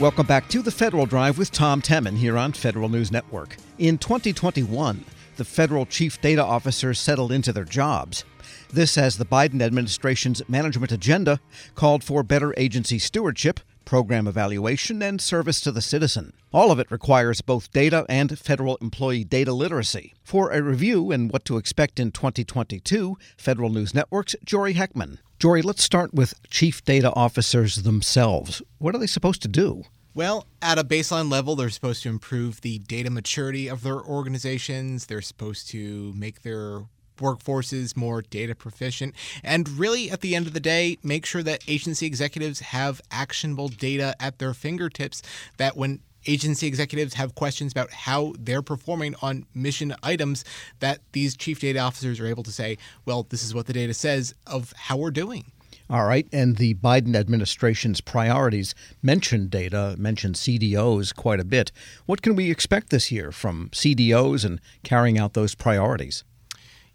Welcome back to the Federal Drive with Tom Temin here on Federal News Network. In 2021, the federal chief data officers settled into their jobs. This as the Biden administration's management agenda called for better agency stewardship, program evaluation, and service to the citizen. All of it requires both data and federal employee data literacy. For a review and what to expect in 2022, Federal News Network's Jory Heckman. Jory, let's start with chief data officers themselves. What are they supposed to do? Well, at a baseline level, they're supposed to improve the data maturity of their organizations. They're supposed to make their workforces more data proficient, and really, at the end of the day, make sure that agency executives have actionable data at their fingertips that when agency executives have questions about how they're performing on mission items that these chief data officers are able to say, well, this is what the data says of how we're doing. All right. And the Biden administration's priorities mention data, mention CDOs quite a bit. What can we expect this year from CDOs and carrying out those priorities?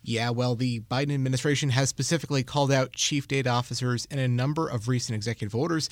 Yeah, well, the Biden administration has specifically called out chief data officers in a number of recent executive orders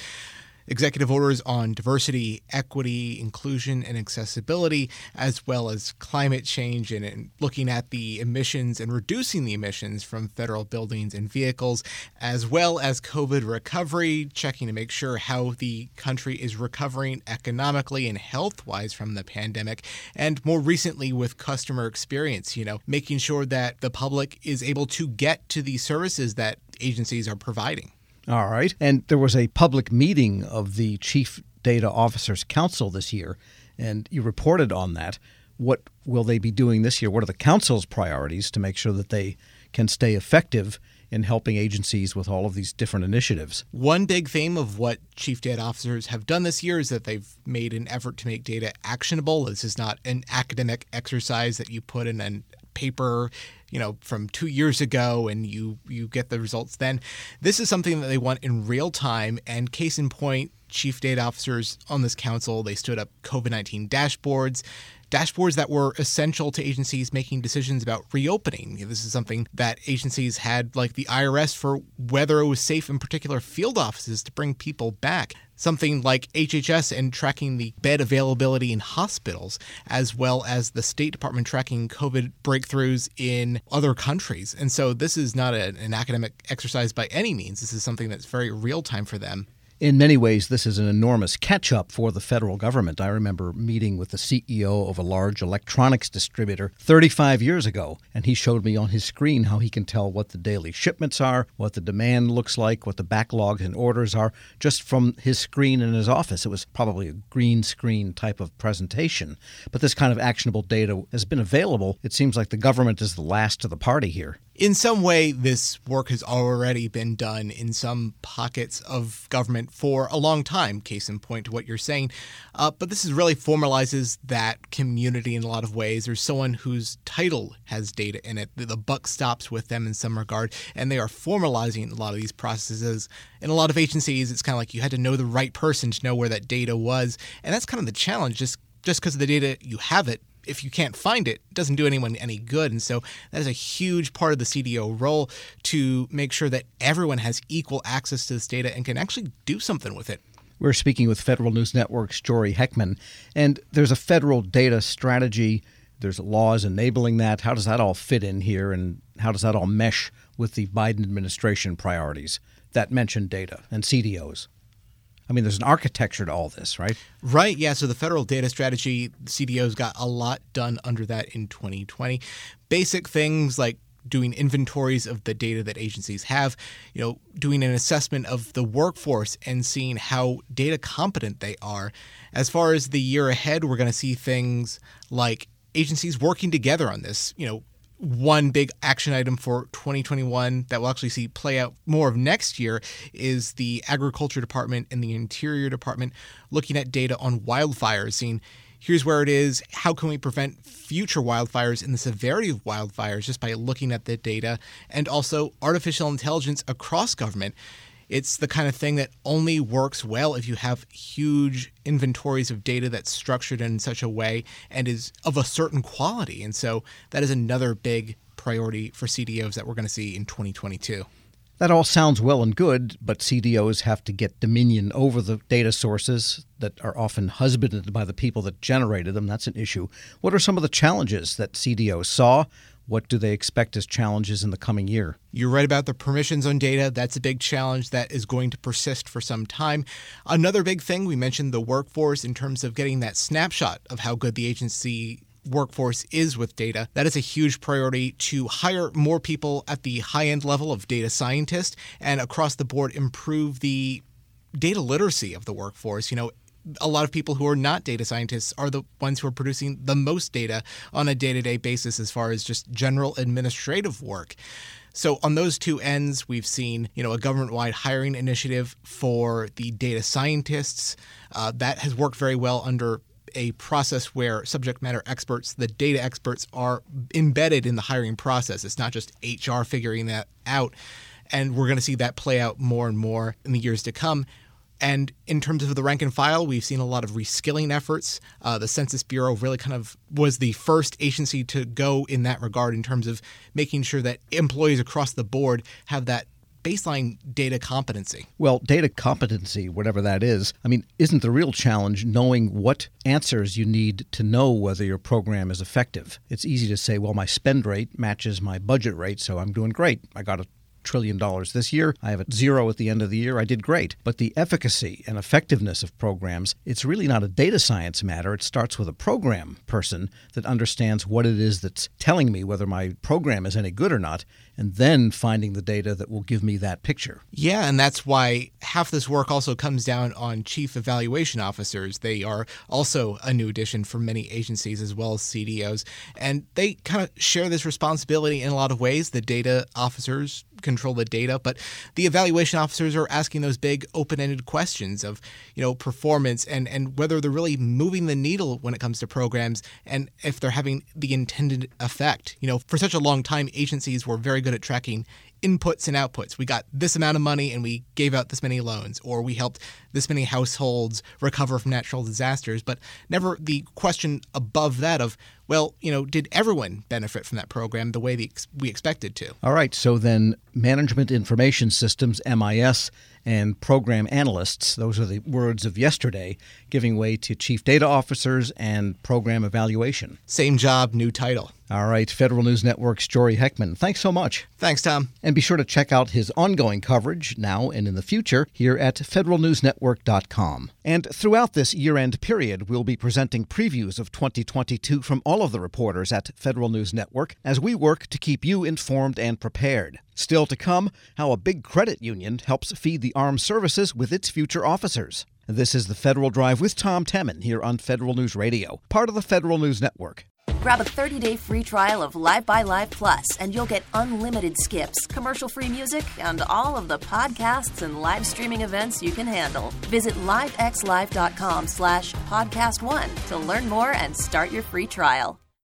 executive orders on diversity, equity, inclusion, and accessibility, as well as climate change and, and, looking at the emissions and reducing the emissions from federal buildings and vehicles, as well as COVID recovery, checking to make sure how the country is recovering economically and health wise from the pandemic, and more recently with customer experience, you know, making sure that the public is able to get to the services that agencies are providing. All right. And there was a public meeting of the Chief Data Officers Council this year, and you reported on that. What will they be doing this year? What are the council's priorities to make sure that they can stay effective in helping agencies with all of these different initiatives? One big theme of what chief data officers have done this year is that they've made an effort to make data actionable. This is not an academic exercise that you put in a paper you know from two years ago and you you get the results then. This is something that they want in real time and case in point chief data officers on this council they stood up covid-19 dashboards dashboards that were essential to agencies making decisions about reopening. This is something that agencies had, like the IRS, for whether it was safe in particular field offices to bring people back. Something like HHS and tracking the bed availability in hospitals, as well as the State Department tracking COVID breakthroughs in other countries. And so this is not a, an academic exercise by any means. This is something that's very real time for them in many ways, this is an enormous catch up for the federal government. I remember meeting with the CEO of a large electronics distributor 35 years ago, and he showed me on his screen how he can tell what the daily shipments are, what the demand looks like, what the backlog and orders are, just from his screen in his office. It was probably a green screen type of presentation. But this kind of actionable data has been available. It seems like the government is the last to the party here in some way, this work has already been done in some pockets of government for a long time, case in point to what you're saying. Uh, but this is really formalizes that community in a lot of ways. There's someone whose title has data in it. The buck stops with them in some regard, and they are formalizing a lot of these processes. In a lot of agencies, it's kind of like you had to know the right person to know where that data was. And that's kind of the challenge. Just just because of the data you have it if you can't find it, it doesn't do anyone any good. And so that is a huge part of the CDO role to make sure that everyone has equal access to this data and can actually do something with it. We're speaking with Federal News Network's Jory Heckman, and there's a federal data strategy. There's laws enabling that. How does that all fit in here, and how does that all mesh with the Biden administration priorities that mention data and CDOs? I mean, there's an architecture to all this, right? Right. Yeah. So the federal data strategy, CDOs got a lot done under that in 2020. Basic things like doing inventories of the data that agencies have, you know, doing an assessment of the workforce and seeing how data competent they are. As far as the year ahead, we're going to see things like agencies working together on this, you know, one big action item for 2021 that we'll actually see play out more of next year is the agriculture department and the interior department looking at data on wildfires seeing here's where it is how can we prevent future wildfires and the severity of wildfires just by looking at the data and also artificial intelligence across government it's the kind of thing that only works well if you have huge inventories of data that's structured in such a way and is of a certain quality. And so that is another big priority for CDOs that we're going to see in 2022. That all sounds well and good, but CDOs have to get dominion over the data sources that are often husbanded by the people that generated them. That's an issue. What are some of the challenges that CDOs saw? What do they expect as challenges in the coming year? You're right about the permissions on data. That's a big challenge that is going to persist for some time. Another big thing, we mentioned the workforce in terms of getting that snapshot of how good the agency workforce is with data. That is a huge priority to hire more people at the high end level of data scientists and across the board improve the data literacy of the workforce. You know, a lot of people who are not data scientists are the ones who are producing the most data on a day to day basis as far as just general administrative work. So on those two ends, we've seen you know a government-wide hiring initiative for the data scientists uh, that has worked very well under a process where subject matter experts, the data experts, are embedded in the hiring process. It's not just HR figuring that out. And we're going to see that play out more and more in the years to come. And in terms of the rank and file, we've seen a lot of reskilling efforts. Uh, the Census Bureau really kind of was the first agency to go in that regard in terms of making sure that employees across the board have that baseline data competency. Well, data competency, whatever that is, I mean, isn't the real challenge knowing what answers you need to know whether your program is effective? It's easy to say, well, my spend rate matches my budget rate, so I'm doing great. I got a trillion dollars this year. I have a zero at the end of the year. I did great. But the efficacy and effectiveness of programs, it's really not a data science matter. It starts with a program person that understands what it is that's telling me whether my program is any good or not, and then finding the data that will give me that picture. Yeah, and that's why half this work also comes down on chief evaluation officers. They are also a new addition for many agencies as well as CDOs, and they kind of share this responsibility in a lot of ways. The data officers control the data, but the evaluation officers are asking those big open-ended questions of, you know, performance and and whether they're really moving the needle when it comes to programs and if they're having the intended effect. You know, for such a long time agencies were very good at tracking inputs and outputs. We got this amount of money and we gave out this many loans, or we helped this many households recover from natural disasters, but never the question above that of, well, you know, did everyone benefit from that program the way we expected to? All right. So then, Management Information Systems, MIS, and program analysts, those are the words of yesterday, giving way to chief data officers and program evaluation. Same job, new title. All right, Federal News Network's Jory Heckman. Thanks so much. Thanks, Tom. And be sure to check out his ongoing coverage now and in the future here at federalnewsnetwork.com. And throughout this year end period, we'll be presenting previews of 2022 from all of the reporters at Federal News Network as we work to keep you informed and prepared. Still to come, how a big credit union helps feed the armed services with its future officers. This is the Federal Drive with Tom Temin here on Federal News Radio, part of the Federal News Network. Grab a 30-day free trial of Live by Live Plus, and you'll get unlimited skips, commercial-free music, and all of the podcasts and live streaming events you can handle. Visit livexlive.com slash podcast one to learn more and start your free trial.